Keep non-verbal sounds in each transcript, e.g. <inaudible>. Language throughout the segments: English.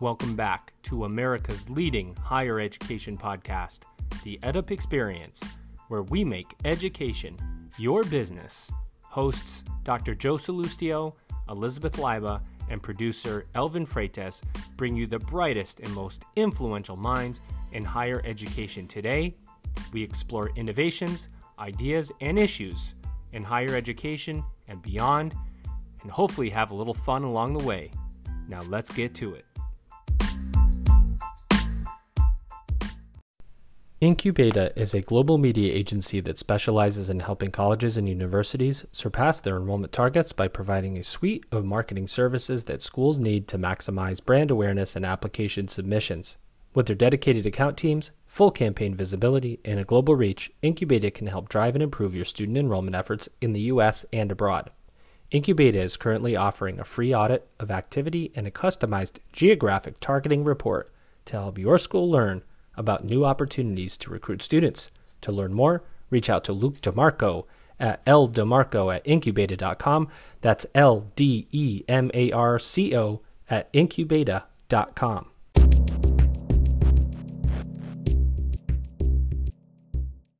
Welcome back to America's leading higher education podcast, The EdUp Experience, where we make education your business. Hosts Dr. Joe Sallustio, Elizabeth Leiba, and producer Elvin Freytes bring you the brightest and most influential minds in higher education today. We explore innovations, ideas, and issues in higher education and beyond, and hopefully have a little fun along the way. Now let's get to it. Incubeta is a global media agency that specializes in helping colleges and universities surpass their enrollment targets by providing a suite of marketing services that schools need to maximize brand awareness and application submissions. With their dedicated account teams, full campaign visibility, and a global reach, Incubeta can help drive and improve your student enrollment efforts in the U.S. and abroad. Incubeta is currently offering a free audit of activity and a customized geographic targeting report to help your school learn about new opportunities to recruit students. To learn more, reach out to Luke DeMarco at ldemarco at incubeta.com. That's L D E M A R C O at incubeta.com.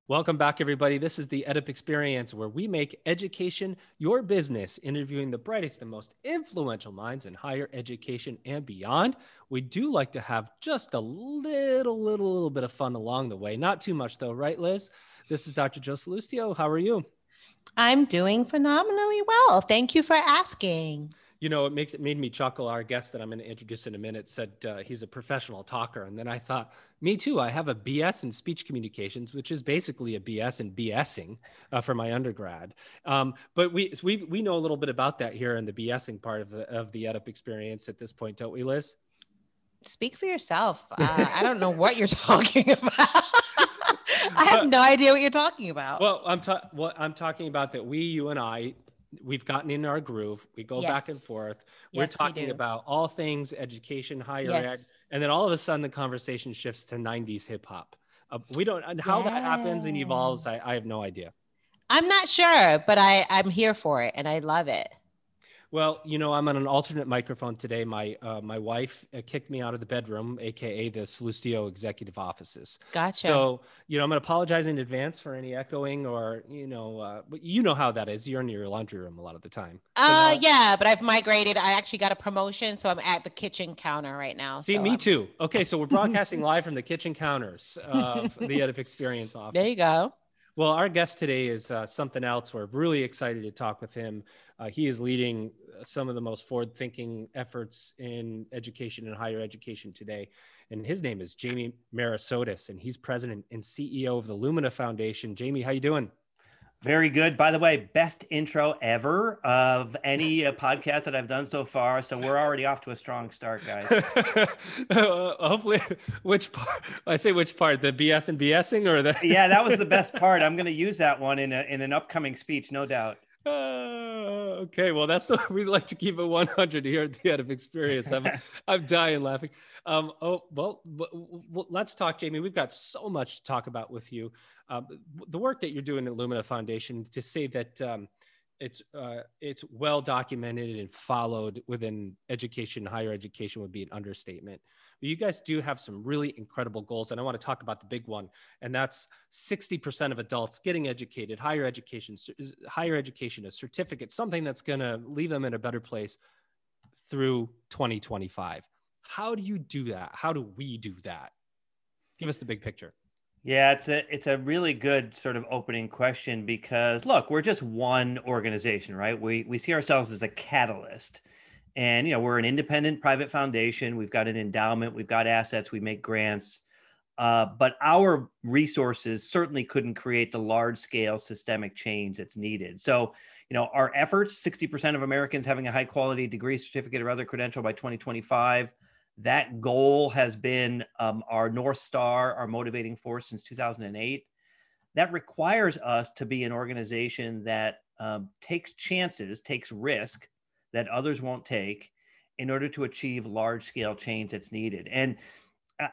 Welcome back, everybody. This is the EdUp Experience, where we make education your business, interviewing the brightest and most influential minds in higher education and beyond. We do like to have just a little, little, little bit of fun along the way. Not too much, though, right, Liz? This is Dr. Joe Sallustio. How are you? I'm doing phenomenally well. Thank you for asking you know, it makes it made me chuckle. Our guest that I'm going to introduce in a minute said uh, he's a professional talker, and then I thought, me too. I have a BS in speech communications, which is basically a BS in BSing uh, for my undergrad. Um, but we we we know a little bit about that here in the BSing part of the of the EdUp experience at this point, don't we, Liz? Speak for yourself. Uh, I don't know what you're <laughs> talking about. <laughs> I have no idea what you're talking about. Well, I'm ta- what I'm talking about that we, you and I, we've gotten in our groove. We go yes. back and forth. We're talking we about all things education, higher yes. ed, and then all of a sudden the conversation shifts to 90s hip hop. Uh, we don't and how yeah. that happens and evolves. I, I have no idea. I'm not sure, but I I'm here for it and I love it. Well, you know, I'm on an alternate microphone today. My uh, my wife uh, kicked me out of the bedroom, aka the Sallustio executive offices. Gotcha. So, you know, I'm going to apologize in advance for any echoing or, you know, uh, you know how that is. You're in your laundry room a lot of the time. So uh, now- yeah, but I've migrated. I actually got a promotion, so I'm at the kitchen counter right now. See, so me I'm- too. Okay, so we're <laughs> broadcasting live from the kitchen counters of the EdUp Experience office. There you go. Well, our guest today is uh, something else. We're really excited to talk with him. Uh, he is leading uh, some of the most forward thinking efforts in education and higher education today. And his name is Jamie Merisotis, and he's president and CEO of the Lumina Foundation. Jamie, how you doing? Very good. By the way, best intro ever of any uh, podcast that I've done so far. So we're already off to a strong start, guys. uh, <laughs> hopefully, which part? I say which part? The BS and BSing, or the? yeah, that was the best <laughs> part. I'm going to use that one in a, in an upcoming speech, no doubt. Uh, okay, well, that's <laughs> what we like to keep it 100 here at the of Experience. I'm, <laughs> I'm dying laughing. Um, oh, well, well, let's talk, Jamie. We've got so much to talk about with you. Um, the work that you're doing at Lumina Foundation to say that um, it's uh, it's well documented and followed within education, higher education would be an understatement. But you guys do have some really incredible goals, and I want to talk about the big one, and that's 60% of adults getting educated, higher education, higher education, a certificate, something that's going to leave them in a better place through 2025. How do you do that? How do we do that? Give us the big picture. Yeah, it's a it's a really good sort of opening question because look, we're just one organization, right? We we see ourselves as a catalyst. And you know, we're an independent private foundation. We've got an endowment, we've got assets, we make grants. Uh, but our resources certainly couldn't create the large scale systemic change that's needed. So, you know, our efforts 60% of Americans having a high quality degree, certificate, or other credential by 2025 that goal has been um, our North Star, our motivating force since 2008. That requires us to be an organization that um, takes chances, takes risk that others won't take in order to achieve large scale change that's needed. And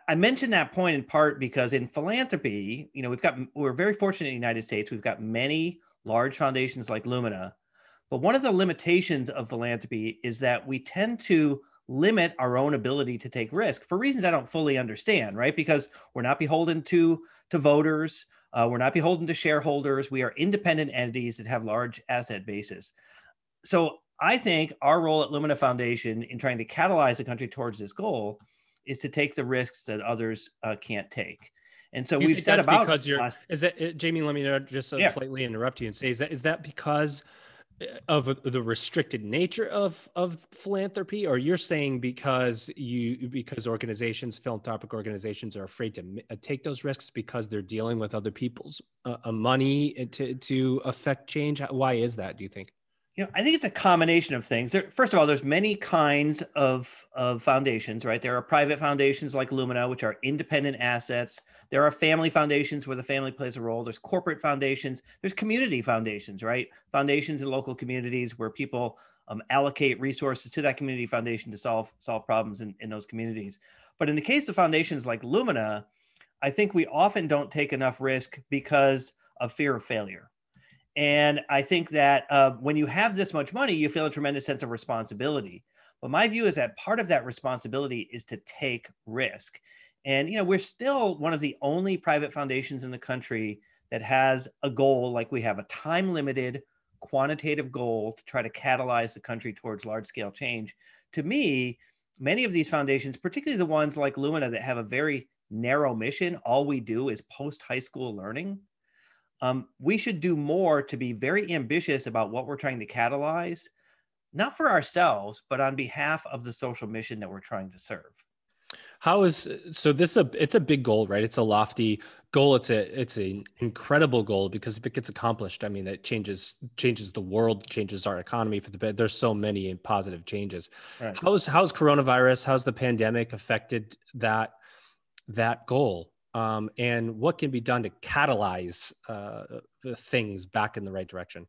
I mentioned that point in part because in philanthropy, you know, we've got, we're very fortunate in the United States. We've got many large foundations like Lumina. But one of the limitations of philanthropy is that we tend to limit our own ability to take risk for reasons I don't fully understand, right? Because we're not beholden to to voters, uh, we're not beholden to shareholders. We are independent entities that have large asset bases. So I think our role at Lumina Foundation in trying to catalyze the country towards this goal is to take the risks that others uh, can't take. And so we've said about because you're last, is that uh, Jamie? Let me just uh, yeah. politely interrupt you and say is that is that because of the restricted nature of of philanthropy or you're saying because you because organizations philanthropic organizations are afraid to uh, take those risks because they're dealing with other people's uh, uh money to to affect change? Why is that do you think you know, I think it's a combination of things. There, first of all, there's many kinds of, of foundations, right? There are private foundations like Lumina, which are independent assets. There are family foundations where the family plays a role. There's corporate foundations. There's community foundations, right? Foundations in local communities where people um, allocate resources to that community foundation to solve solve problems in, in those communities. But in the case of foundations like Lumina, I think we often don't take enough risk because of fear of failure and I think that uh, when you have this much money, you feel a tremendous sense of responsibility. But my view is that part of that responsibility is to take risk. And you know, we're still one of the only private foundations in the country that has a goal like we have a time limited quantitative goal to try to catalyze the country towards large scale change. To me, many of these foundations, particularly the ones like Lumina that have a very narrow mission, all we do is post high school learning um, we should do more to be very ambitious about what we're trying to catalyze, not for ourselves, but on behalf of the social mission that we're trying to serve. How is so? This is a it's a big goal, right? It's a lofty goal. It's a it's an incredible goal because if it gets accomplished, I mean, it changes changes the world, changes our economy for the better. There's so many positive changes. Right. How's how's coronavirus? How's the pandemic affected that that goal? Um, and what can be done to catalyze uh, things back in the right direction?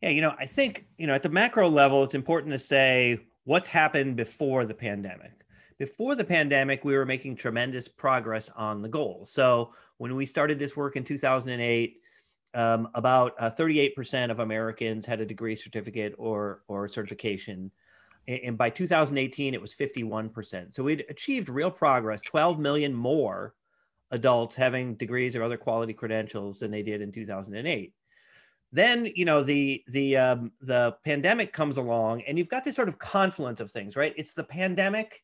Yeah, you know, I think, you know, at the macro level, it's important to say what's happened before the pandemic. Before the pandemic, we were making tremendous progress on the goal. So when we started this work in 2008, um, about uh, 38% of Americans had a degree certificate or, or certification. And by 2018, it was 51%. So we'd achieved real progress, 12 million more adults having degrees or other quality credentials than they did in 2008 then you know the the um, the pandemic comes along and you've got this sort of confluence of things right? It's the pandemic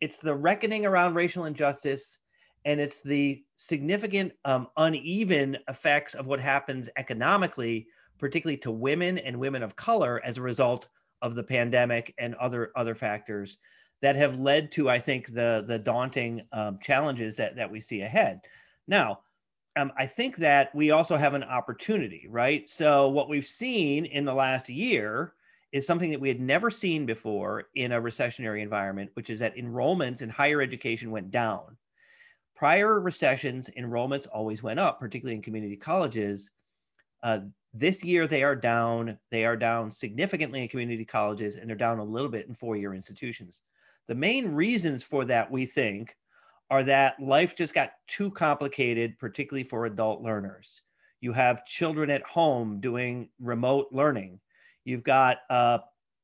it's the reckoning around racial injustice and it's the significant um, uneven effects of what happens economically particularly to women and women of color as a result of the pandemic and other other factors that have led to, I think, the the daunting um, challenges that that we see ahead. Now, um, I think that we also have an opportunity, right? So what we've seen in the last year is something that we had never seen before in a recessionary environment, which is that enrollments in higher education went down. Prior recessions, enrollments always went up, particularly in community colleges. Uh, this year, they are down. They are down significantly in community colleges, and they're down a little bit in four-year institutions. The main reasons for that, we think, are that life just got too complicated, particularly for adult learners. You have children at home doing remote learning. You've got uh,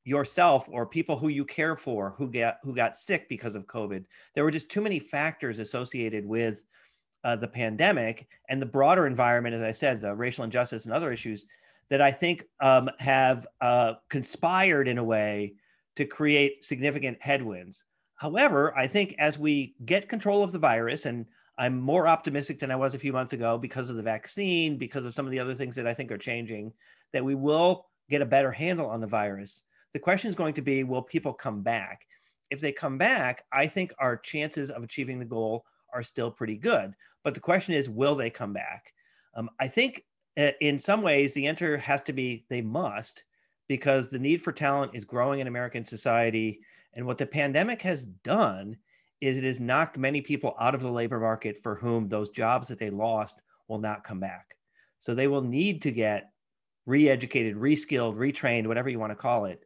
yourself or people who you care for who get who got sick because of COVID. There were just too many factors associated with uh, the pandemic and the broader environment, as I said, the racial injustice and other issues that I think um, have uh, conspired in a way to create significant headwinds. However, I think as we get control of the virus, and I'm more optimistic than I was a few months ago because of the vaccine, because of some of the other things that I think are changing, that we will get a better handle on the virus. The question is going to be will people come back? If they come back, I think our chances of achieving the goal are still pretty good. But the question is, will they come back? Um, I think uh, in some ways the answer has to be they must because the need for talent is growing in American society. And what the pandemic has done is it has knocked many people out of the labor market for whom those jobs that they lost will not come back. So they will need to get re educated, reskilled, retrained, whatever you want to call it,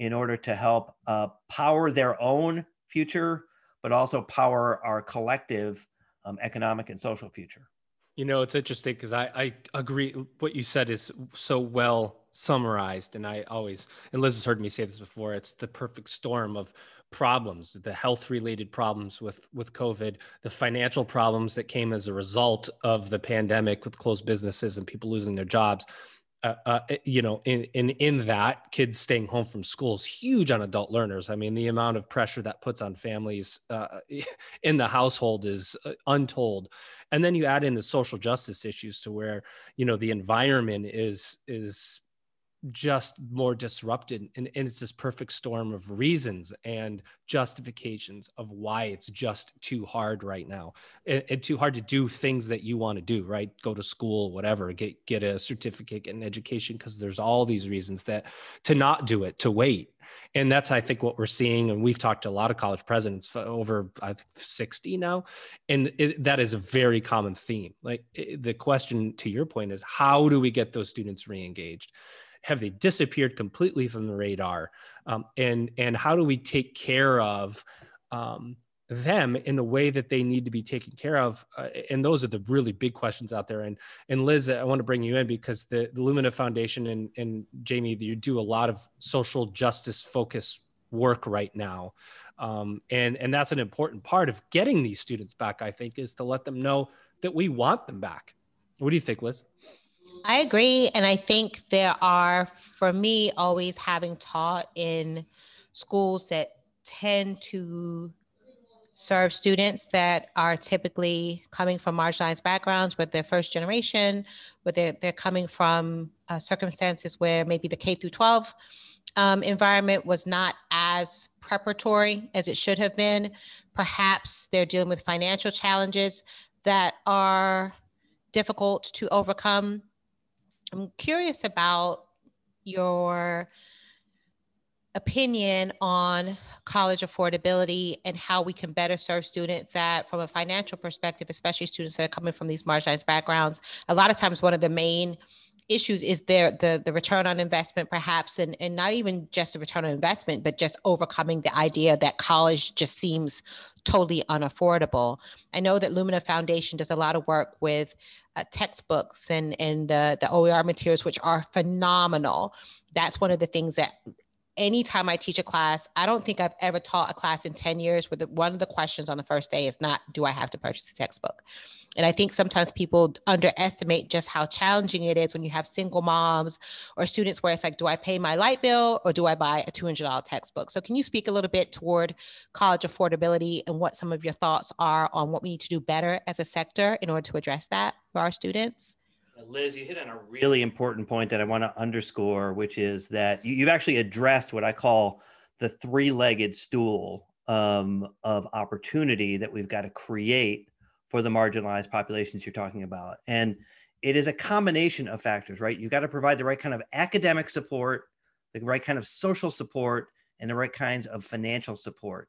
in order to help uh, power their own future, but also power our collective um, economic and social future. You know, it's interesting because I, I agree. What you said is so well summarized, and I always, and Liz has heard me say this before, it's the perfect storm of problems, the health related problems with, with COVID, the financial problems that came as a result of the pandemic with closed businesses and people losing their jobs. Uh, uh, you know, in, in in that, kids staying home from school is huge on adult learners. I mean, the amount of pressure that puts on families uh, <laughs> in the household is uh, untold. And then you add in the social justice issues to where you know the environment is is just more disrupted and, and, it's this perfect storm of reasons and justifications of why it's just too hard right now and, and too hard to do things that you want to do right? Go to school whatever get get a certificate get an education because there's all these reasons that to not do it to wait. And that's i think what we're seeing and we've talked to a lot of college presidents over 60 now and it, that is a very common theme. Like it, the question to your point is how do we get those students re-engaged have they disappeared completely from the radar? Um, and and how do we take care of um, them in the way that they need to be taken care of? Uh, and those are the really big questions out there. And and Liz, I want to bring you in because the, the Lumina Foundation and and Jamie, you do a lot of social justice focus work right now. Um, and and that's an important part of getting these students back. I think is to let them know that we want them back. What do you think, Liz? I agree. And I think there are, for me, always having taught in schools that tend to serve students that are typically coming from marginalized backgrounds, with their first generation, but they're, they're coming from uh, circumstances where maybe the K through 12 um, environment was not as preparatory as it should have been. Perhaps they're dealing with financial challenges that are difficult to overcome I'm curious about your opinion on college affordability and how we can better serve students that from a financial perspective especially students that are coming from these marginalized backgrounds. A lot of times one of the main issues is there the the return on investment perhaps and and not even just a return on investment but just overcoming the idea that college just seems totally unaffordable. I know that lumina foundation does a lot of work with uh, textbooks and and the the oer materials which are phenomenal. That's one of the things that anytime I teach a class, I don't think I've ever taught a class in 10 years where the, one of the questions on the first day is not, do I have to purchase a textbook? And I think sometimes people underestimate just how challenging it is when you have single moms or students where it's like, do I pay my light bill or do I buy a $200 textbook? So can you speak a little bit toward college affordability and what some of your thoughts are on what we need to do better as a sector in order to address that for our students? Liz, you hit on a really important point that I want to underscore, which is that you, have actually addressed what I call the three legged stool um, of opportunity that we've got to create for the marginalized populations you're talking about. And it is a combination of factors, right? You've got to provide the right kind of academic support, the right kind of social support, and the right kinds of financial support.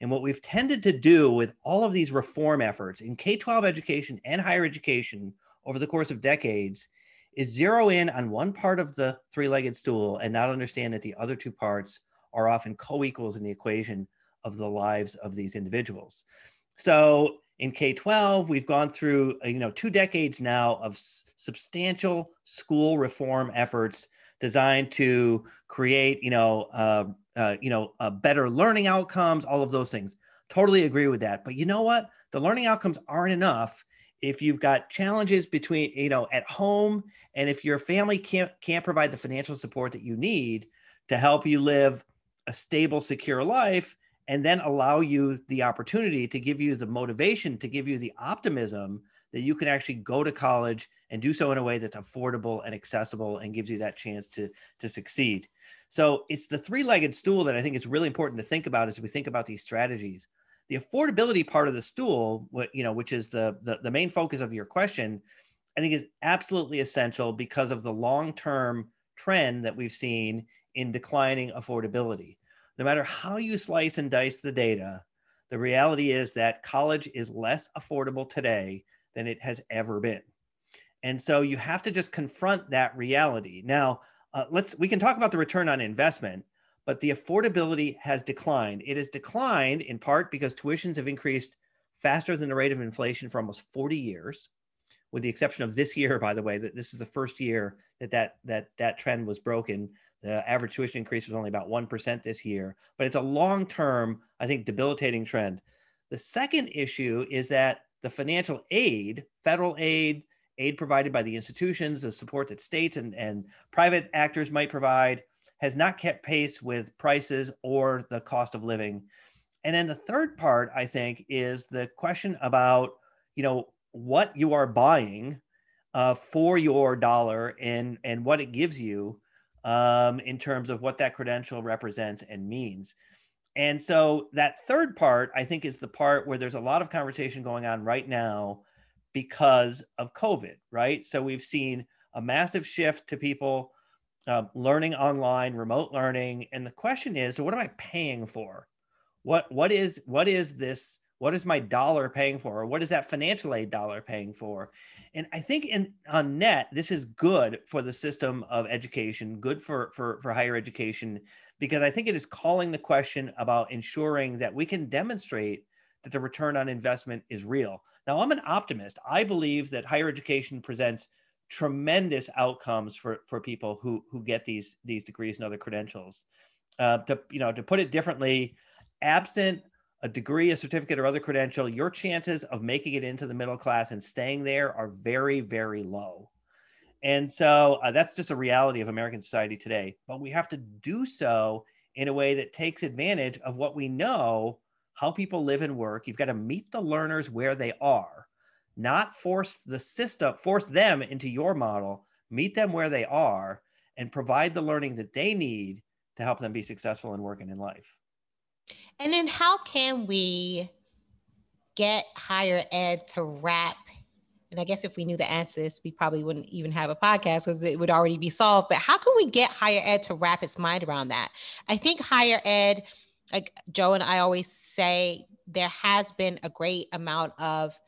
And what we've tended to do with all of these reform efforts in K 12 education and higher education over the course of decades is zero in on one part of the three legged stool and not understand that the other two parts are often co equals in the equation of the lives of these individuals. So in K-12, we've gone through uh, you know two decades now of substantial school reform efforts designed to create you know uh, uh, you know uh, better learning outcomes, all of those things. Totally agree with that. But you know what? The learning outcomes aren't enough if you've got challenges between you know at home and if your family can't can't provide the financial support that you need to help you live a stable secure life and then allow you the opportunity to give you the motivation to give you the optimism that you can actually go to college and do so in a way that's affordable and accessible and gives you that chance to to succeed. So it's the three-legged stool that i think is really important to think about as we think about these strategies the affordability part of the stool, what you know, which is the, the the main focus of your question, I think is absolutely essential because of the long-term trend that we've seen in declining affordability. No matter how you slice and dice the data, the reality is that college is less affordable today than it has ever been. And so you have to just confront that reality. Now, uh, let's we can talk about the return on investment, but the affordability has declined. It has declined in part because tuitions have increased faster than the rate of inflation for almost 40 years. with the exception of this year, by the way, that this is the first year that that that that trend was broken. The average tuition increase was only about one percent this year, but it's a long-term, I think, debilitating trend. The second issue is that the financial aid, federal aid, aid provided by the institutions, the support that states and, and private actors might provide, has not kept pace with prices or the cost of living. And then the third part, I think, is the question about, you know, what you are buying uh, for your dollar and and what it gives you um, in terms of what that credential represents and means. And so that third part, I think, is the part where there's a lot of conversation going on right now because of COVID, right? So we've seen a massive shift to people uh, learning online, remote learning, and the question is, so what am I paying for? What what is what is this? What is my dollar paying for? Or what is that financial aid dollar paying for? And I think in on net, this is good for the system of education, good for for for higher education, because I think it is calling the question about ensuring that we can demonstrate that the return on investment is real. Now, I'm an optimist. I believe that higher education presents tremendous outcomes for, for people who, who get these, these degrees and other credentials. Uh, to, you know, to put it differently, absent a degree, a certificate, or other credential, your chances of making it into the middle class and staying there are very, very low. And so uh, that's just a reality of American society today. But we have to do so in a way that takes advantage of what we know how people live and work. You've got to meet the learners where they are, not force the system, force them into your model, meet them where they are, and provide the learning that they need to help them be successful in working in life. And then how can we get higher ed to wrap? And I guess if we knew the answer to this, we probably wouldn't even have a podcast because it would already be solved. But how can we get higher ed to wrap its mind around that? I think higher ed like Joe and I always say, there has been a great amount of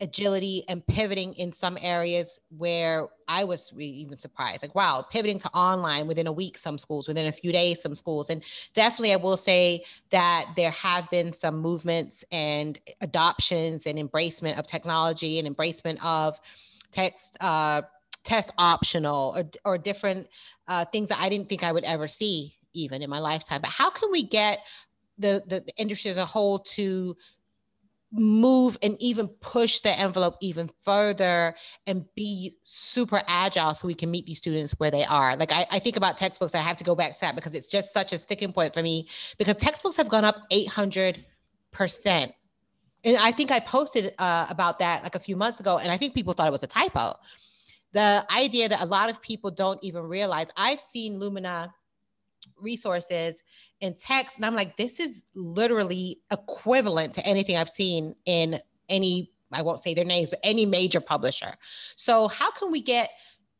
agility and pivoting in some areas where I was even surprised. Like, wow, pivoting to online within a week, some schools, within a few days, some schools. And definitely, I will say that there have been some movements and adoptions and embracement of technology and embracement of text. Uh, test optional or, or different uh, things that I didn't think I would ever see even in my lifetime. But how can we get the, the, the industry as a whole to move and even push the envelope even further and be super agile so we can meet these students where they are. Like I, I, think about textbooks, I have to go back to that because it's just such a sticking point for me because textbooks have gone up 800%. And I think I posted uh, about that like a few months ago, and I think people thought it was a typo. The idea that a lot of people don't even realize, I've seen Lumina resources and text. And I'm like, this is literally equivalent to anything I've seen in any, I won't say their names, but any major publisher. So how can we get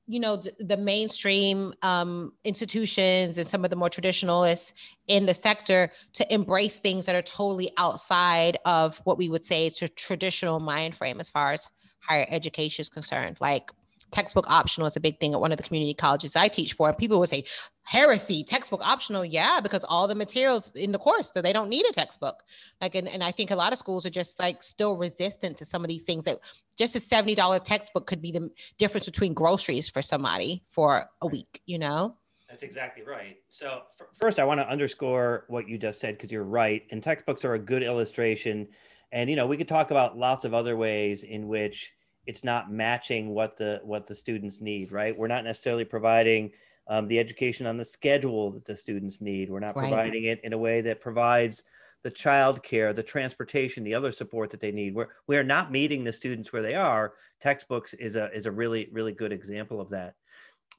you know the, the mainstream um, institutions and some of the more traditionalists in the sector to embrace things that are totally outside of what we would say is a traditional mind frame as far as higher education is concerned like textbook optional is a big thing at one of the community colleges I teach for. And people would say, heresy, textbook optional. Yeah, because all the materials in the course, so they don't need a textbook. Like, and, and I think a lot of schools are just like still resistant to some of these things that just a $70 textbook could be the difference between groceries for somebody for a week, you know? That's exactly right. So, first, I want to underscore what you just said because you're right. And textbooks are a good illustration. And, you know, we could talk about lots of other ways in which it's not matching what the what the students need right? We're not necessarily providing um, the education on the schedule that the students need. We're not right. providing it in a way that provides the child care the transportation the other support that they need. We're, we are not meeting the students where they are. Textbooks is a is a really really good example of that.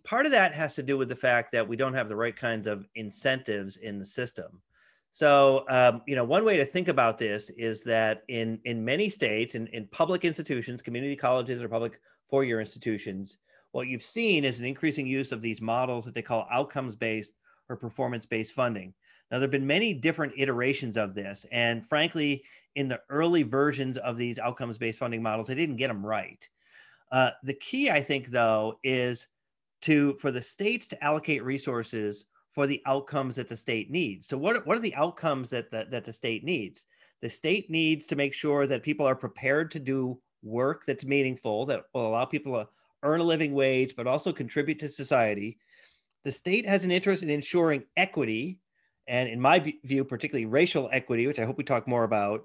Part of that has to do with the fact that we don't have the right kinds of incentives in the system so, um, you know, one way to think about this is that in in many states, in, in public institutions, community colleges or public four-year institutions, what you've seen is an increasing use of these models that they call outcomes-based or performance-based funding. Now, there have been many different iterations of this, and frankly, in the early versions of these outcomes-based funding models, they didn't get them right. Uh, the key, I think, though, is to for the states to allocate resources for the outcomes that the state needs. So what, what are the outcomes that the, that the state needs? The state needs to make sure that people are prepared to do work that's meaningful that will allow people to earn a living wage, but also contribute to society. The state has an interest in ensuring equity, and in my view, particularly racial equity, which I hope we talk more about.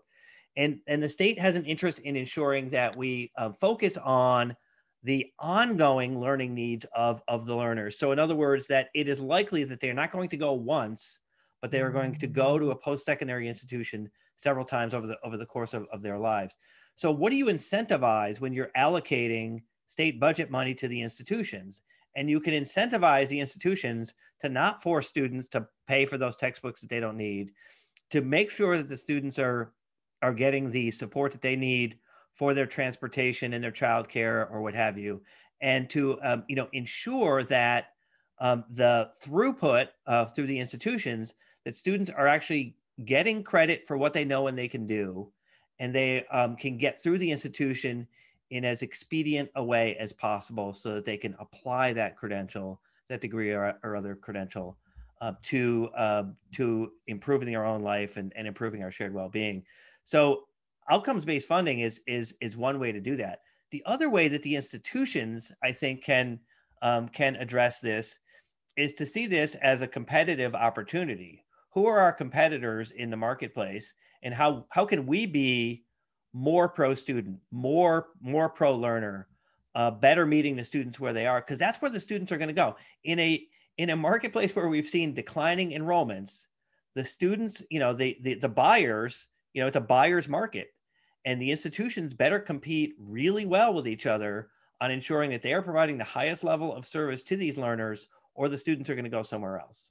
And, and the state has an interest in ensuring that we uh, focus on the ongoing learning needs of, of the learners. So, in other words, that it is likely that they're not going to go once, but they are going to go to a post-secondary institution several times over the over the course of, of their lives. So, what do you incentivize when you're allocating state budget money to the institutions? And you can incentivize the institutions to not force students to pay for those textbooks that they don't need, to make sure that the students are are getting the support that they need for their transportation and their childcare or what have you, and to um, you know ensure that um, the throughput uh, through the institutions that students are actually getting credit for what they know and they can do, and they um, can get through the institution in as expedient a way as possible so that they can apply that credential, that degree or, or other credential uh, to uh, to improving our own life and, and improving our shared well-being. So outcomes based funding is is is one way to do that. The other way that the institutions i think can um, can address this is to see this as a competitive opportunity. Who are our competitors in the marketplace and how how can we be more pro student more more pro learner uh, better meeting the students where they are? Because that's where the students are going to go. In a in a marketplace where we've seen declining enrollments the students you know the the, the buyers you know it's a buyer's market. And the institutions better compete really well with each other on ensuring that they are providing the highest level of service to these learners or the students are going to go somewhere else.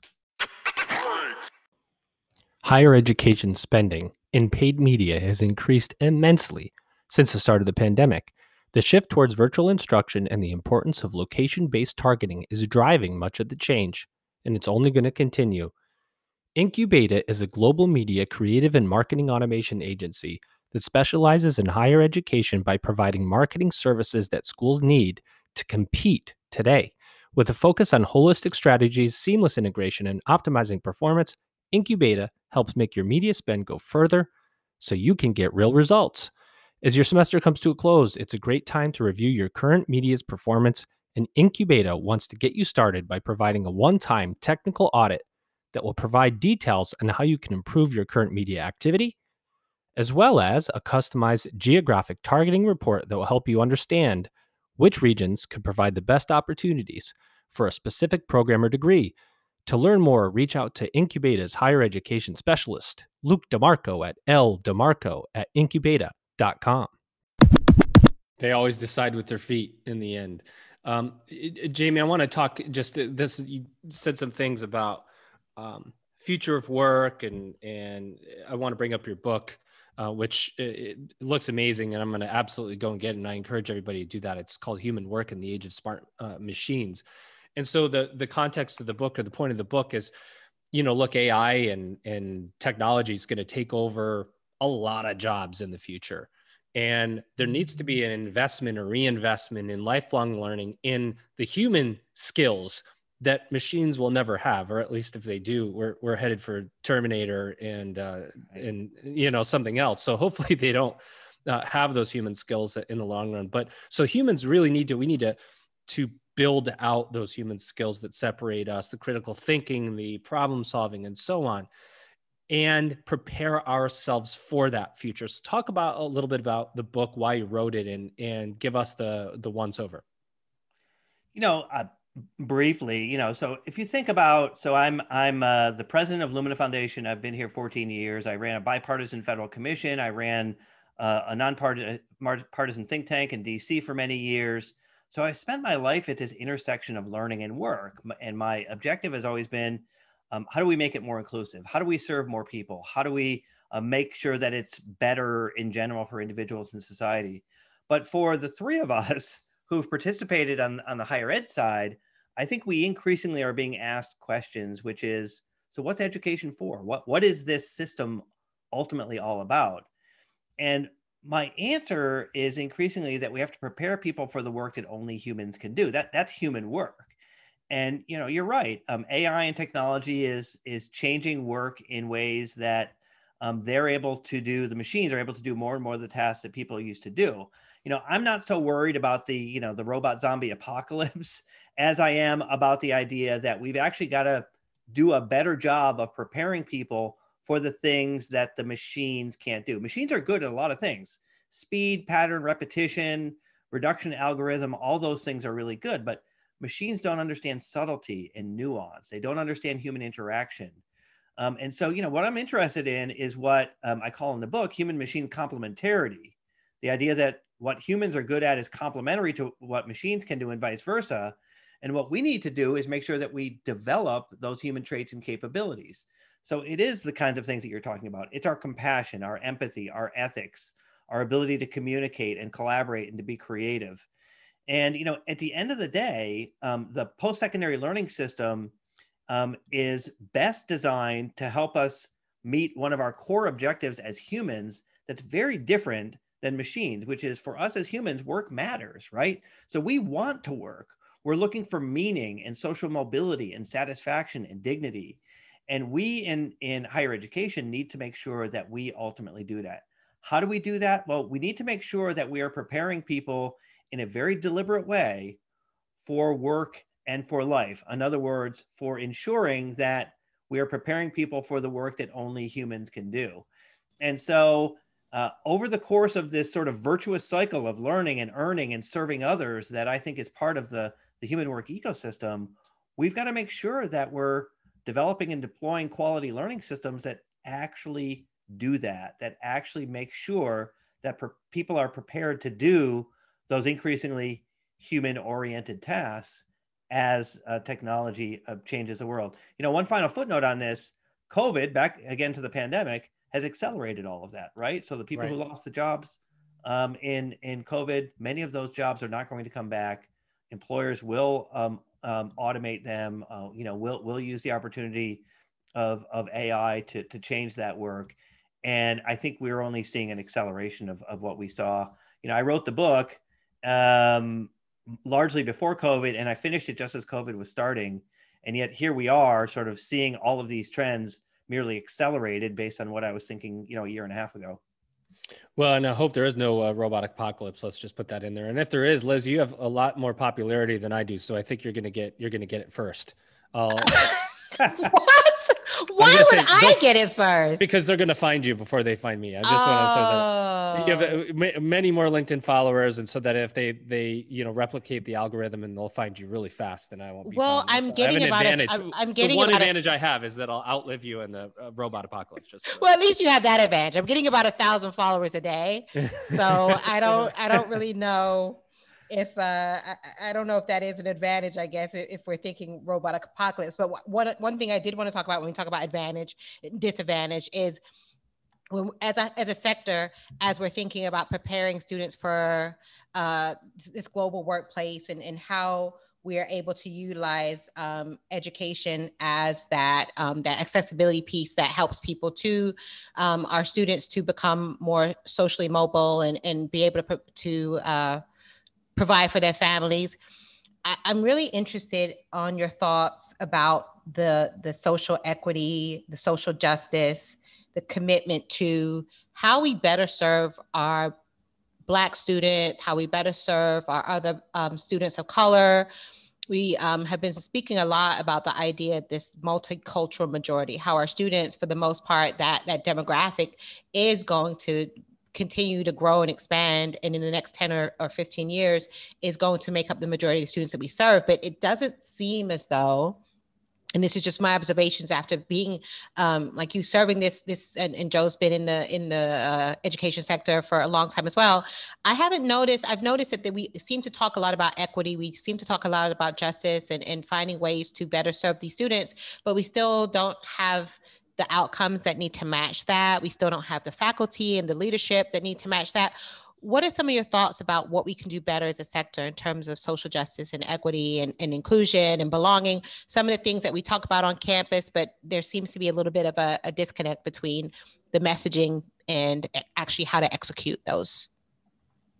Higher education spending in paid media has increased immensely since the start of the pandemic. The shift towards virtual instruction and the importance of location based targeting is driving much of the change and it's only going to continue Incubeta is a global media creative and marketing automation agency that specializes in higher education by providing marketing services that schools need to compete today. With a focus on holistic strategies, seamless integration, and optimizing performance, Incubeta helps make your media spend go further so you can get real results. As your semester comes to a close, it's a great time to review your current media's performance, and Incubeta wants to get you started by providing a one time technical audit that will provide details on how you can improve your current media activity, as well as a customized geographic targeting report that will help you understand which regions could provide the best opportunities for a specific program or degree. To learn more, reach out to Incubeta's higher education specialist, Luke DeMarco at ldemarco at incubeta.com. They always decide with their feet in the end. Um, Jamie, I want to talk just uh, this. You said some things about um, future of work, and and I want to bring up your book, uh, which it, it looks amazing, and I'm going to absolutely go and get it. And I encourage everybody to do that. It's called Human Work in the Age of Smart uh, Machines. And so the the context of the book or the point of the book is, you know, look, AI and and technology is going to take over a lot of jobs in the future. And there needs to be an investment or reinvestment in lifelong learning in the human skills that machines will never have, or at least if they do, we're we're headed for Terminator and uh, and you know something else. So hopefully <laughs> they don't uh, have those human skills in the long run. But so humans really need to we need to to build out those human skills that separate us, the critical thinking, the problem solving, and so on, and prepare ourselves for that future. So talk about a little bit about the book, why you wrote it, and and give us the the once over. You know, uh, briefly you know so if you think about so i'm i'm uh, the president of lumina foundation. I've been here 14 years. I ran a bipartisan federal commission. I ran uh, a nonpartisan think tank in dc for many years. So i spent my life at this intersection of learning and work. And my objective has always been um, how do we make it more inclusive? How do we serve more people? How do we uh, make sure that it's better in general for individuals in society? But for the three of <laughs> us who've participated on, on the higher ed side, I think we increasingly are being asked questions, which is, so what's education for? What, what is this system ultimately all about? And my answer is increasingly that we have to prepare people for the work that only humans can do. That that's human work. And you know, you're right. Um, AI and technology is is changing work in ways that um, they're able to do. The machines are able to do more and more of the tasks that people used to do you know, I'm not so worried about the, you know, the robot zombie apocalypse <laughs> as I am about the idea that we've actually got to do a better job of preparing people for the things that the machines can't do. Machines are good at a lot of things speed, pattern, repetition, reduction algorithm, all those things are really good. But machines don't understand subtlety and nuance, they don't understand human interaction. Um, and so, you know, what I'm interested in is what um, I call in the book human machine complementarity the idea that what humans are good at is complementary to what machines can do and vice versa. And what we need to do is make sure that we develop those human traits and capabilities. So it is the kinds of things that you're talking about. It's our compassion, our empathy, our ethics, our ability to communicate and collaborate and to be creative. And you know, at the end of the day, um, the post-secondary learning system um, is best designed to help us meet one of our core objectives as humans. That's very different than machines, which is for us as humans, work matters, right? So we want to work. We're looking for meaning and social mobility and satisfaction and dignity. And we in, in higher education need to make sure that we ultimately do that. How do we do that? Well, we need to make sure that we are preparing people in a very deliberate way for work and for life. In other words, for ensuring that we are preparing people for the work that only humans can do. And so uh, over the course of this sort of virtuous cycle of learning and earning and serving others that I think is part of the, the human work ecosystem, we've got to make sure that we're developing and deploying quality learning systems that actually do that, that actually make sure that people are prepared to do those increasingly human oriented tasks as uh, technology uh, changes the world. You know, one final footnote on this COVID, back again to the pandemic, has accelerated all of that, right? So the people right. who lost the jobs um, in in COVID, many of those jobs are not going to come back. Employers will um, um, automate them. Uh, you know, will will use the opportunity of of AI to to change that work. And I think we're only seeing an acceleration of of what we saw. You know, I wrote the book um, largely before COVID, and I finished it just as COVID was starting. And yet here we are, sort of seeing all of these trends merely accelerated based on what I was thinking, you know, a year and a half ago. Well, and I hope there is no uh, robotic apocalypse. Let's just put that in there. And if there is, Liz, you have a lot more popularity than I do, so I think you're going to get you're going to get it first. Uh, <laughs> what? <laughs> <laughs> Why would I get it first? Because they're going to find you before they find me. I just oh. want to throw that. You have uh, many more LinkedIn followers, and so that if they they you know replicate the algorithm and they'll find you really fast, and I won't be. Well, I'm so getting about advantage. A, I'm getting the one advantage I have is that I'll outlive you in the uh, robot apocalypse. Just so. well, at least you have that advantage. I'm getting about a thousand followers a day, so <laughs> I don't I don't really know if uh, I, I, don't know if that is an advantage, I guess, if we're thinking robotic apocalypse. But one one thing I did want to talk about when we talk about advantage, disadvantage is when, as a as a sector, as we're thinking about preparing students for uh, this global workplace and and how we are able to utilize um, education as that um, that accessibility piece that helps people to um, our students to become more socially mobile and and be able to to uh, provide for their families. I, am really interested on your thoughts about the the social equity, the social justice, the commitment to how we better serve our Black students, how we better serve our other um, students of color. We um, have been speaking a lot about the idea of this multicultural majority, how our students, for the most part, that that demographic is going to continue to grow and expand and in the next 10 or, or 15 years is going to make up the majority of the students that we serve. But it doesn't seem as though and this is just my observations after being um, like you serving this this and, and, joe's been in the in the uh, education sector for a long time as well i haven't noticed i've noticed that, that we seem to talk a lot about equity. We seem to talk a lot about justice and, and finding ways to better serve these students but we still don't have the outcomes that need to match that. We still don't have the faculty and the leadership that need to match that. What are some of your thoughts about what we can do better as a sector in terms of social justice and equity and, and inclusion and belonging? Some of the things that we talk about on campus, but there seems to be a little bit of a, a disconnect between the messaging and actually how to execute those.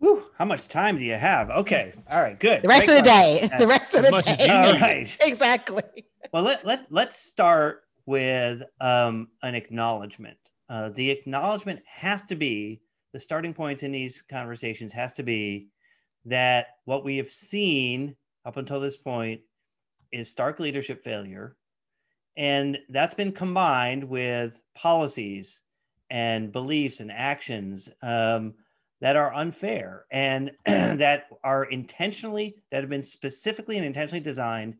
Whew, how much time do you have? Okay. All right. Good. The rest Great of the question. day. <laughs> The rest of the day. All right. <laughs> exactly. Well, let, let, let's start with um, an acknowledgement. Uh, the acknowledgement has to be the starting points in these conversations has to be that what we have seen up until this point is stark leadership failure. And that's been combined with policies and beliefs and actions um, that are unfair and <clears throat> that are intentionally, that have been specifically and intentionally designed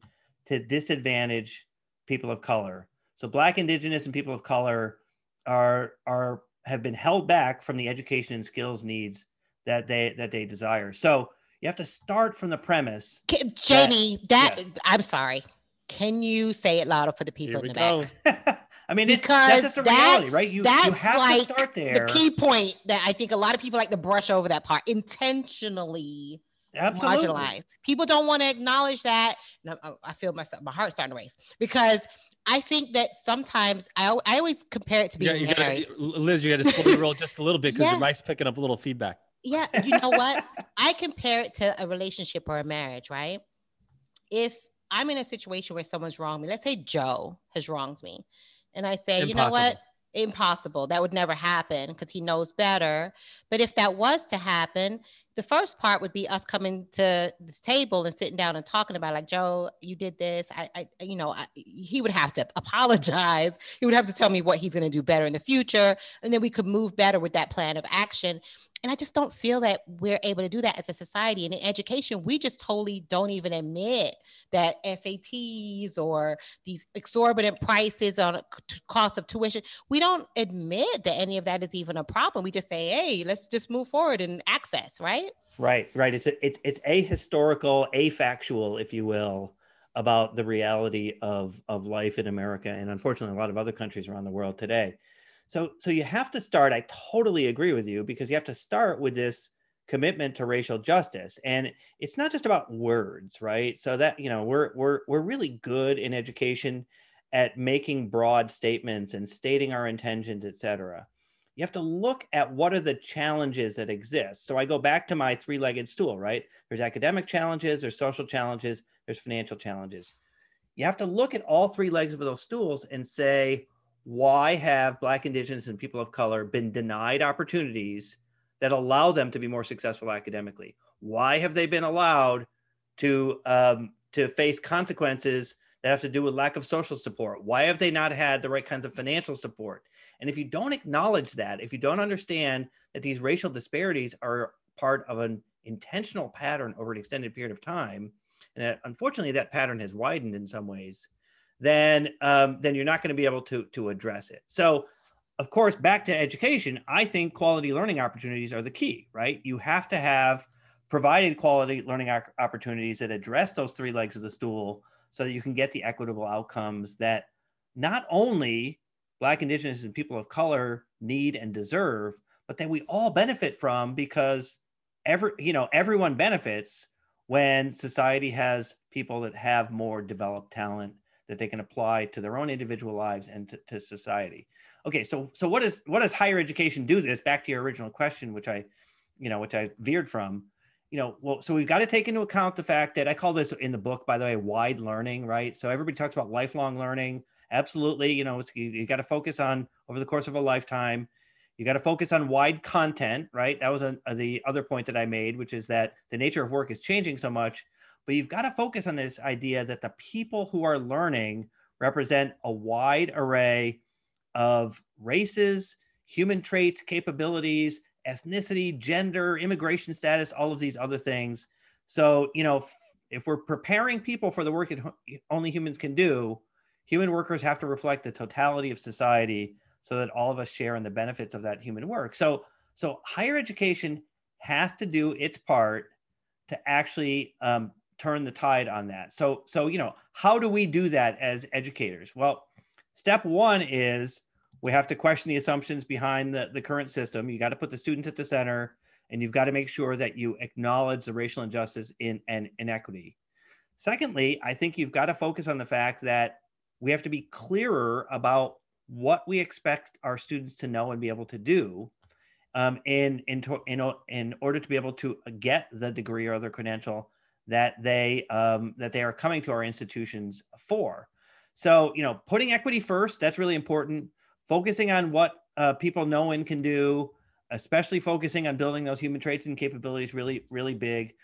to disadvantage people of color. So Black, Indigenous, and people of color are, are have been held back from the education and skills needs that they that they desire. So you have to start from the premise. Can, Jenny, that, that yes. I'm sorry. Can you say it louder for the people in the go. back? <laughs> I mean, because that's just a reality, right? You, that's you have like to start there. The key point that I think a lot of people like to brush over that part intentionally. Absolutely. marginalized. People don't want to acknowledge that. Oh, I feel myself, my heart starting to race because I think that sometimes I, I always compare it to being you married. Gotta, Liz, you got to slow your roll just a little bit because <laughs> yeah. your mic's picking up a little feedback. Yeah, you know what? I compare it to a relationship or a marriage, right? If I'm in a situation where someone's wronged me, let's say Joe has wronged me, and I say, Impossible. you know what? Impossible. That would never happen because he knows better. But if that was to happen, the first part would be us coming to this table and sitting down and talking about like joe you did this i, I you know I, he would have to apologize he would have to tell me what he's going to do better in the future and then we could move better with that plan of action and I just don't feel that we're able to do that as a society. And in education, we just totally don't even admit that SATs or these exorbitant prices on cost of tuition, we don't admit that any of that is even a problem. We just say, hey, let's just move forward and access, right? Right, right. It's a, it's it's a factual, if you will, about the reality of of life in America and unfortunately a lot of other countries around the world today. So, so you have to start. I totally agree with you because you have to start with this commitment to racial justice, and it's not just about words, right? So that you know, we're we're we're really good in education at making broad statements and stating our intentions, et cetera. You have to look at what are the challenges that exist. So I go back to my three-legged stool, right? There's academic challenges, there's social challenges, there's financial challenges. You have to look at all three legs of those stools and say, why have Black, Indigenous, and people of color been denied opportunities that allow them to be more successful academically? Why have they been allowed to um, to face consequences that have to do with lack of social support? Why have they not had the right kinds of financial support? And if you don't acknowledge that, if you don't understand that these racial disparities are part of an intentional pattern over an extended period of time, and that unfortunately that pattern has widened in some ways, then um, then you're not going to be able to to address it. So, of course, back to education, I think quality learning opportunities are the key. Right? You have to have provided quality learning opportunities that address those three legs of the stool, so that you can get the equitable outcomes that not only Black, Indigenous, and people of color need and deserve, but that we all benefit from because every you know everyone benefits when society has people that have more developed talent that they can apply to their own individual lives and to, to society. Okay, so so what is what does higher education do this? Back to your original question, which I, you know, which I veered from. You know, well, so we've got to take into account the fact that I call this in the book, by the way, wide learning, right? So everybody talks about lifelong learning. Absolutely, you know, you, you got to focus on over the course of a lifetime. You got to focus on wide content, right? That was a, a, uh, the other point that I made, which is that the nature of work is changing so much but you've got to focus on this idea that the people who are learning represent a wide array of races, human traits, capabilities, ethnicity, gender, immigration status, all of these other things. So, you know, if we're preparing people for the work that only humans can do, human workers have to reflect the totality of society so that all of us share in the benefits of that human work. So, so higher education has to do its part to actually um, turn the tide on that. So, so you know, how do we do that as educators? Well, step one is we have to question the assumptions behind the, the current system. You got to put the students at the center, and you've got to make sure that you acknowledge the racial injustice in and inequity. Secondly, I think you've got to focus on the fact that we have to be clearer about what we expect our students to know and be able to do um, in, in, in, in order to be able to get the degree or other credential that they um, that they are coming to our institutions for. So you know, putting equity first that's really important. Focusing on what uh, people know and can do, especially focusing on building those human traits and capabilities really, really big.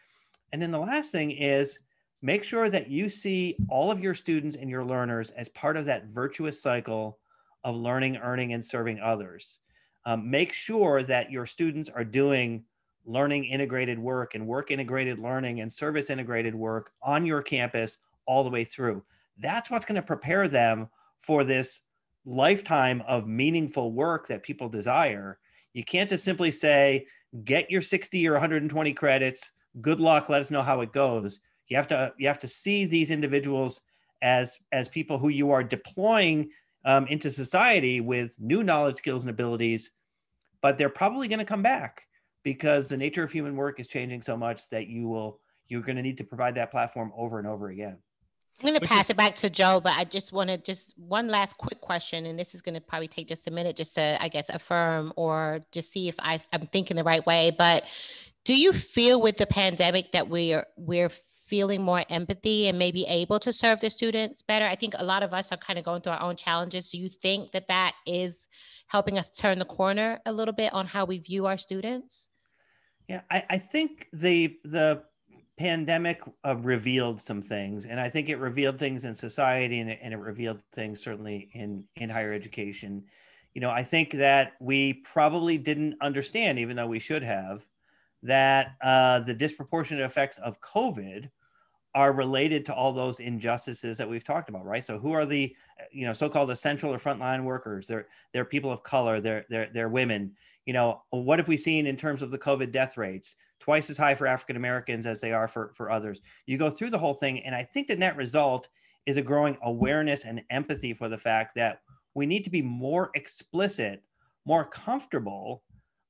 And then the last thing is make sure that you see all of your students and your learners as part of that virtuous cycle of learning, earning, and serving others. Um, make sure that your students are doing learning integrated work and work integrated learning and service integrated work on your campus all the way through. That's what's going to prepare them for this lifetime of meaningful work that people desire. You can't just simply say, get your 60 or 120 credits, good luck, let us know how it goes. You have to you have to see these individuals as as people who you are deploying um, into society with new knowledge, skills, and abilities, but they're probably going to come back because the nature of human work is changing so much that you will you're going to need to provide that platform over and over again. I'm going to pass is- it back to Joe, but I just want to just one last quick question, and this is going to probably take just a minute, just to I guess affirm or just see if I, I'm thinking the right way. But do you feel with the pandemic that we're we're feeling more empathy and maybe able to serve the students better? I think a lot of us are kind of going through our own challenges. Do you think that that is helping us turn the corner a little bit on how we view our students? Yeah, I, I think the the pandemic uh, revealed some things and i think it revealed things in society and it, and it revealed things certainly in in higher education you know i think that we probably didn't understand even though we should have that uh, the disproportionate effects of covid are related to all those injustices that we've talked about right so who are the you know so-called essential or frontline workers they're they're people of color they're they're, they're women you know, what have we seen in terms of the COVID death rates? Twice as high for African Americans as they are for, for others. You go through the whole thing, and I think the net result is a growing awareness and empathy for the fact that we need to be more explicit, more comfortable,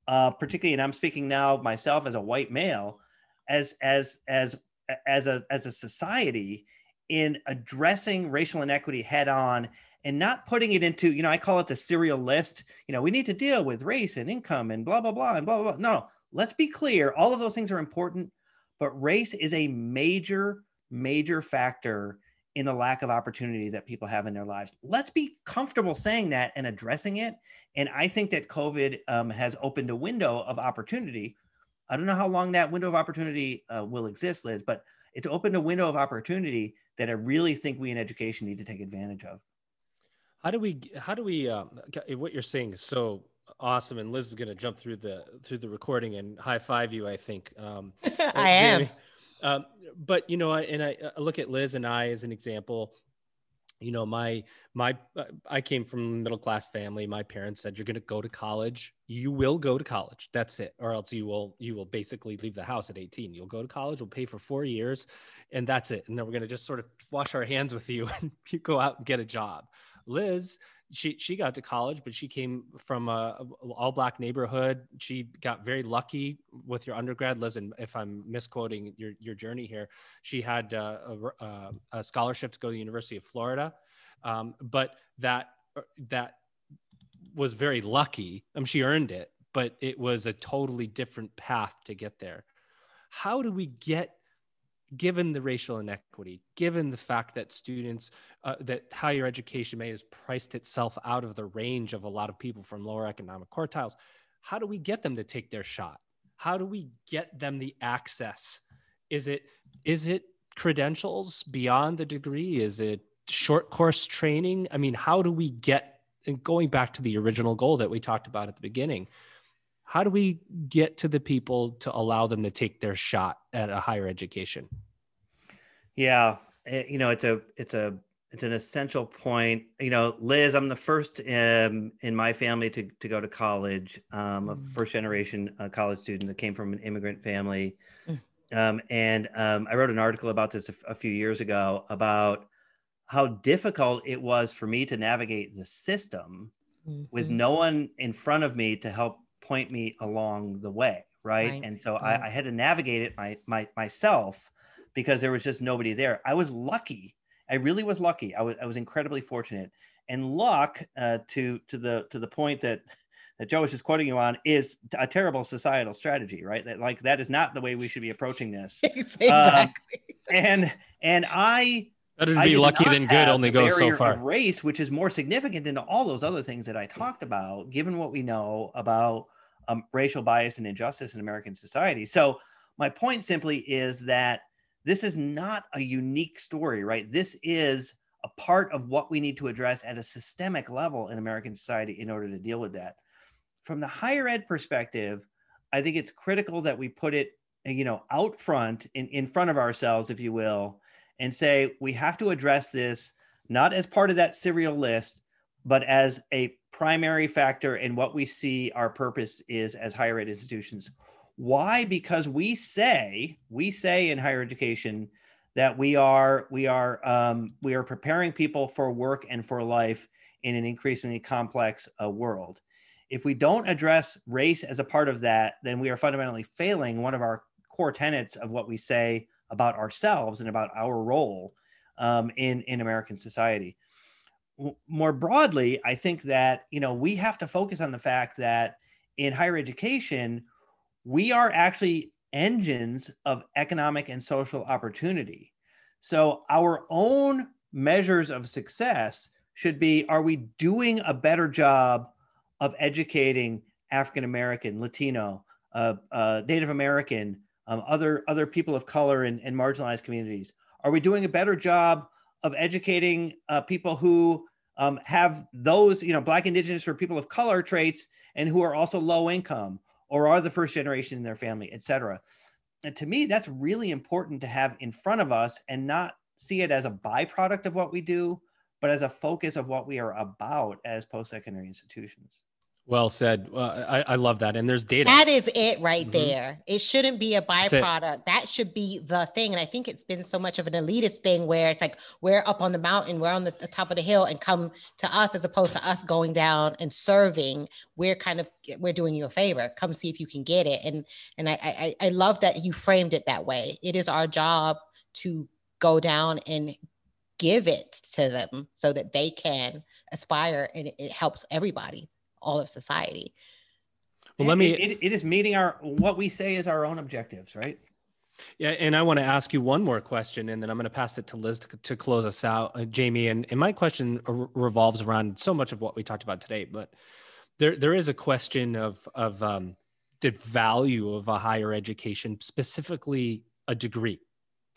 uh, particularly, and I'm speaking now myself as a white male, as as as as a as a society in addressing racial inequity head on and not putting it into, you know, I call it the serial list. You know, we need to deal with race and income and blah, blah, blah, and blah, blah, blah. No, let's be clear. All of those things are important, but race is a major, major factor in the lack of opportunity that people have in their lives. Let's be comfortable saying that and addressing it. And I think that COVID um, has opened a window of opportunity. I don't know how long that window of opportunity uh, will exist, Liz, but it's opened a window of opportunity that I really think we in education need to take advantage of. How do we? How do we? Um, what you're saying is so awesome, and Liz is going to jump through the through the recording and high five you. I think. Um, <laughs> I am. Um, but you know, I, and I, I look at Liz and I as an example you know my my uh, i came from a middle class family. My parents said you're going to go to college. You will go to college. That's it. Or else you will you will basically leave the house at 18 you'll go to college. We'll pay for four years and that's it. And then we're going to just sort of wash our hands with you <laughs> and you go out and get a job. Liz, she she got to college, but she came from a, a all black neighborhood. She got very lucky with your undergrad, Listen, if I'm misquoting your your journey here, she had uh, a, a, a, scholarship to go to the University of Florida, um, but that uh, that was very lucky. I mean, she earned it, but it was a totally different path to get there. How do we get given the racial inequity, given the fact that students, uh, that higher education may has priced itself out of the range of a lot of people from lower economic quartiles, how do we get them to take their shot? How do we get them the access? Is it is it credentials beyond the degree? Is it short course training? I mean, how do we get and going back to the original goal that we talked about at the beginning? How do we get to the people to allow them to take their shot at a higher education yeah it, you know it's a it's a it's an essential point you know liz i'm the first um, in my family to, to go to college um, a mm. first generation uh, college student that came from an immigrant family mm. um, and um, i wrote an article about this a, a few years ago about how difficult it was for me to navigate the system mm-hmm. with no one in front of me to help point me along the way right, right. and so I, I, had to navigate it my, my myself because there was just nobody there. I was lucky. I really was lucky. I was, I was incredibly fortunate. And luck uh, to to the to the point that that joe was just quoting you on is a terrible societal strategy right? That like that is not the way we should be approaching this. <laughs> Exactly. um, and and i Better to be lucky than good only goes so far. Of race, which is more significant than all those other things that I talked about, given what we know about um, racial bias and injustice in American society. So, my point simply is that this is not a unique story, right? This is a part of what we need to address at a systemic level in American society in order to deal with that. From the higher ed perspective, I think it's critical that we put it, you know, out front in, in front of ourselves, if you will, and say we have to address this not as part of that serial list, but as a primary factor in what we see our purpose is as higher ed institutions. Why? Because we say, we say in higher education that we are we are um, we are preparing people for work and for life in an increasingly complex uh, world. If we don't address race as a part of that, then we are fundamentally failing one of our core tenets of what we say about ourselves and about our role um, in in American society. More broadly, I think that you know we have to focus on the fact that in higher education, we are actually engines of economic and social opportunity. So our own measures of success should be are we doing a better job of educating African American, Latino, uh, uh, Native American, um, other other people of color and, and, marginalized communities? Are we doing a better job of educating uh, people who um, have those, you know, Black, Indigenous, or people of color traits, and who are also low income? or are the first generation in their family, et cetera. And to me, that's really important to have in front of us and not see it as a byproduct of what we do, but as a focus of what we are about as post secondary institutions. Well said. Uh, I, I love that. And there's data. That is it right mm-hmm. there. It shouldn't be a byproduct. That should be the thing. And I think it's been so much of an elitist thing where it's like we're up on the mountain, we're on the, the top of the hill, and come to us as opposed to us going down and serving. We're kind of we're doing you a favor. Come see if you can get it. And and I I, I love that you framed it that way. It is our job to go down and give it to them so that they can aspire and it, it helps everybody all of society. Well, let me. It, it, it is meeting our what we say is our own objectives, right? Yeah, and I want to ask you one more question, and then I'm going to pass it to Liz to, to close us out, uh, Jamie. And, and my question revolves around so much of what we talked about today, but there there is a question of of um, the value of a higher education, specifically a degree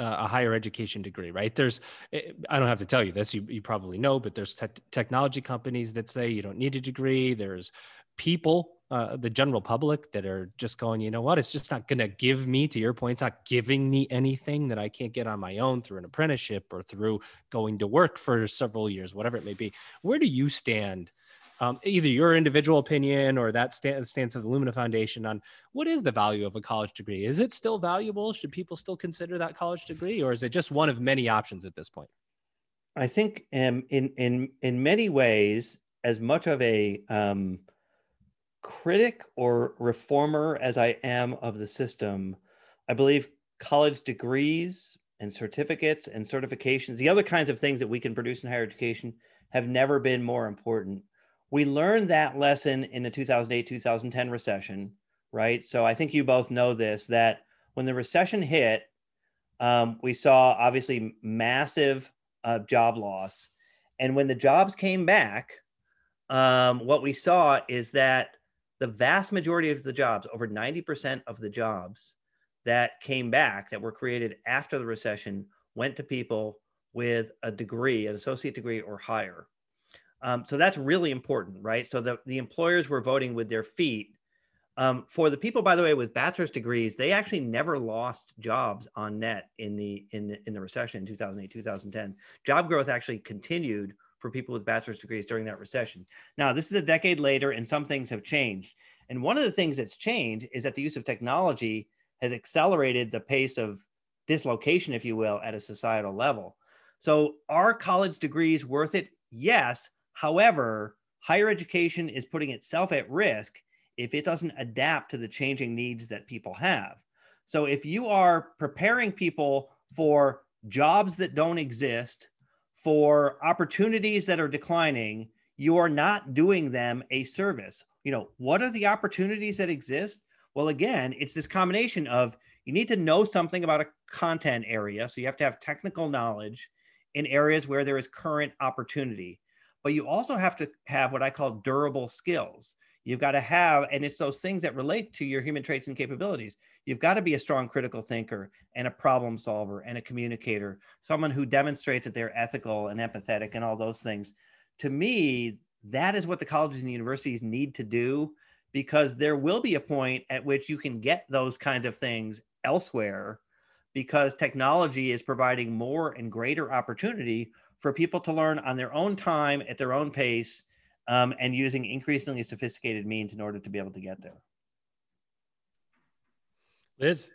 a higher education degree, right? There's, eh, I don't have to tell you this, you, you probably know, but there's te- technology companies that say you don't need a degree. There's people, uh, the general public that are just going, you know what, it's just not going to give me, to your point, it's not giving me anything that I can't get on my own through an apprenticeship or through going to work for several years, whatever it may be. Where do you stand? Um, either your individual opinion or that stance of the Lumina Foundation on what is the value of a college degree? Is it still valuable? Should people still consider that college degree, or is it just one of many options at this point? I think um, in in in many ways, as much of a um, critic or reformer as I am of the system, I believe college degrees and certificates and certifications, the other kinds of things that we can produce in higher education, have never been more important we learned that lesson in the 2008 2010 recession right? So i think you both know this that when the recession hit um, we saw obviously massive uh, job loss. And when the jobs came back um, what we saw is that the vast majority of the jobs over 90% of the jobs that came back that were created after the recession went to people with a degree an associate degree or higher um, so that's really important, right? So the, the employers were voting with their feet. Um, for the people, by the way, with bachelor's degrees, they actually never lost jobs on net in the in the in the recession in 2008 2010. Job growth actually continued for people with bachelor's degrees during that recession. Now, this is a decade later, and some things have changed. And one of the things that's changed is that the use of technology has accelerated the pace of dislocation, if you will, at a societal level. So, are college degrees worth it? Yes, However, higher education is putting itself at risk if it doesn't adapt to the changing needs that people have. So if you are preparing people for jobs that don't exist, for opportunities that are declining, you are not doing them a service. You know, what are the opportunities that exist? Well, again, it's this combination of you need to know something about a content area. So you have to have technical knowledge in areas where there is current opportunity but you also have to have what I call durable skills. You've got to have, and it's those things that relate to your human traits and capabilities. You've got to be a strong critical thinker and a problem solver and a communicator, someone who demonstrates that they're ethical and empathetic and all those things. To me, that is what the colleges and universities need to do because there will be a point at which you can get those kinds of things elsewhere because technology is providing more and greater opportunity for people to learn on their own time at their own pace um, and using increasingly sophisticated means in order to be able to get there. Liz.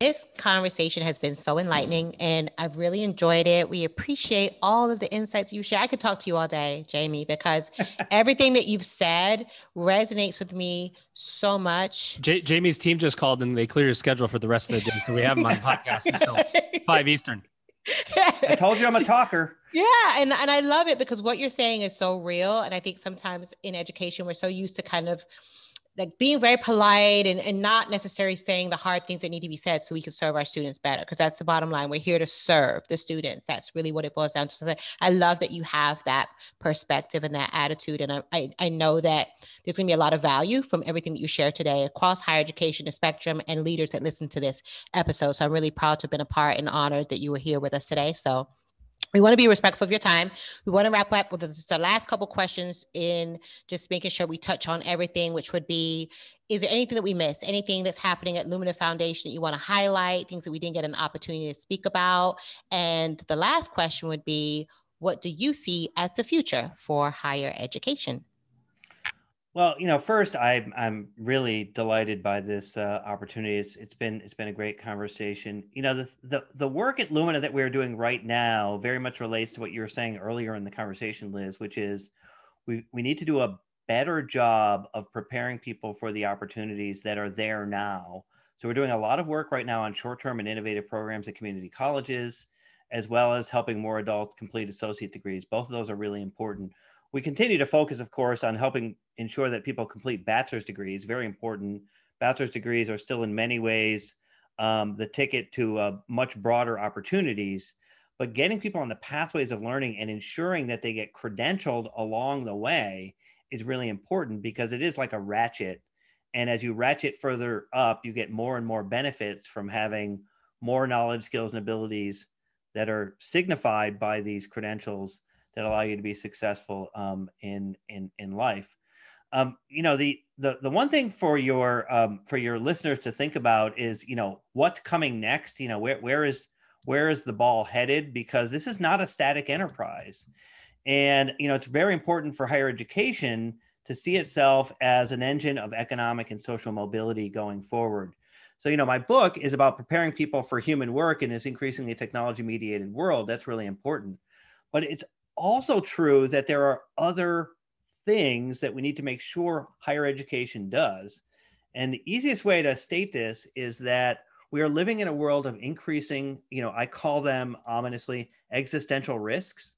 This conversation has been so enlightening and I've really enjoyed it. We appreciate all of the insights you share. I could talk to you all day, Jamie, because <laughs> everything that you've said resonates with me so much. J- Jamie's team just called and they cleared his schedule for the rest of the day. So we have him on <laughs> podcast until 5 Eastern. I told you I'm a talker. <laughs> Yeah, and and I love it because what you're saying is so real. And I think sometimes in education we're so used to kind of like being very polite and, and not necessarily saying the hard things that need to be said so we can serve our students better because that's the bottom line. We're here to serve the students. That's really what it boils down to. So i love that you have that perspective and that attitude and I, I, I know that there's going to be a lot of value from everything that you share today across higher education the spectrum and leaders that listen to this episode. So i'm really proud to have been a part and honored that you were here with us today. So we want to be respectful of your time. We want to wrap up with the last couple questions in just making sure we touch on everything, which would be, is there anything that we missed? Anything that's happening at Lumina Foundation that you want to highlight, things that we didn't get an opportunity to speak about? And the last question would be, what do you see as the future for higher education? Well, you know, first, I'm I'm really delighted by this uh, opportunity. It's it's been it's been a great conversation. You know, the the the work at Lumina that we're doing right now very much relates to what you were saying earlier in the conversation, Liz, which is we we need to do a better job of preparing people for the opportunities that are there now. So we're doing a lot of work right now on short-term and innovative programs at community colleges, as well as helping more adults complete associate degrees. Both of those are really important we continue to focus, of course, on helping ensure that people complete bachelor's degrees. Very important. Bachelor's degrees are still, in many ways, um, the ticket to uh, much broader opportunities. But getting people on the pathways of learning and ensuring that they get credentialed along the way is really important because it is like a ratchet. And as you ratchet further up, you get more and more benefits from having more knowledge, skills, and abilities that are signified by these credentials that allow you to be successful um, in in in life. Um, you know the the the one thing for your um, for your listeners to think about is you know what's coming next. You know where where is where is the ball headed? Because this is not a static enterprise, and you know it's very important for higher education to see itself as an engine of economic and social mobility going forward. So, you know, my book is about preparing people for human work in this increasingly technology mediated world. That's really important. But it's also true that there are other things that we need to make sure higher education does. And the easiest way to state this is that we are living in a world of increasing, you know, I call them ominously existential risks,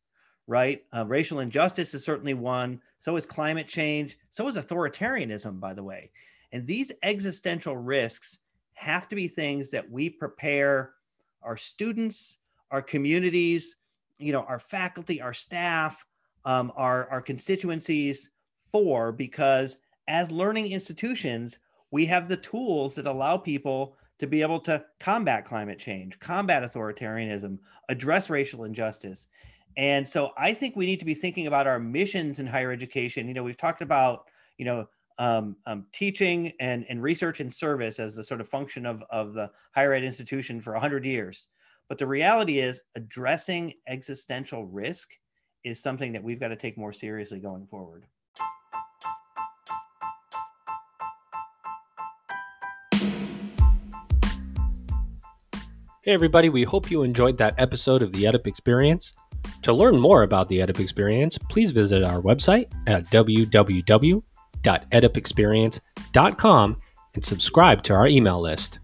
right? Uh, racial injustice is certainly one. So is climate change. So is authoritarianism, by the way. And these existential risks have to be things that we prepare our students, our communities, you know our faculty our staff um, our our constituencies for because as learning institutions we have the tools that allow people to be able to combat climate change combat authoritarianism address racial injustice. And so i think we need to be thinking about our missions in higher education. You know we've talked about you know um, um, teaching and, and research and service as the sort of function of, of the higher ed institution for 100 years but the reality is, addressing existential risk is something that we've got to take more seriously going forward. Hey, everybody, we hope you enjoyed that episode of the EDUP Experience. To learn more about the EDUP Experience, please visit our website at www.edupexperience.com and subscribe to our email list.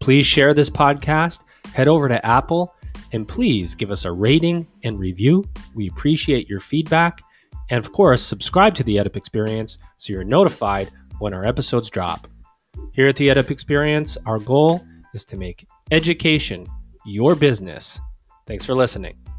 Please share this podcast head over to Apple and please give us a rating and review. We appreciate your feedback. And of course, subscribe to the EDUP Experience so you're notified when our episodes drop. Here at the EDUP Experience, our goal is to make education your business. Thanks for listening.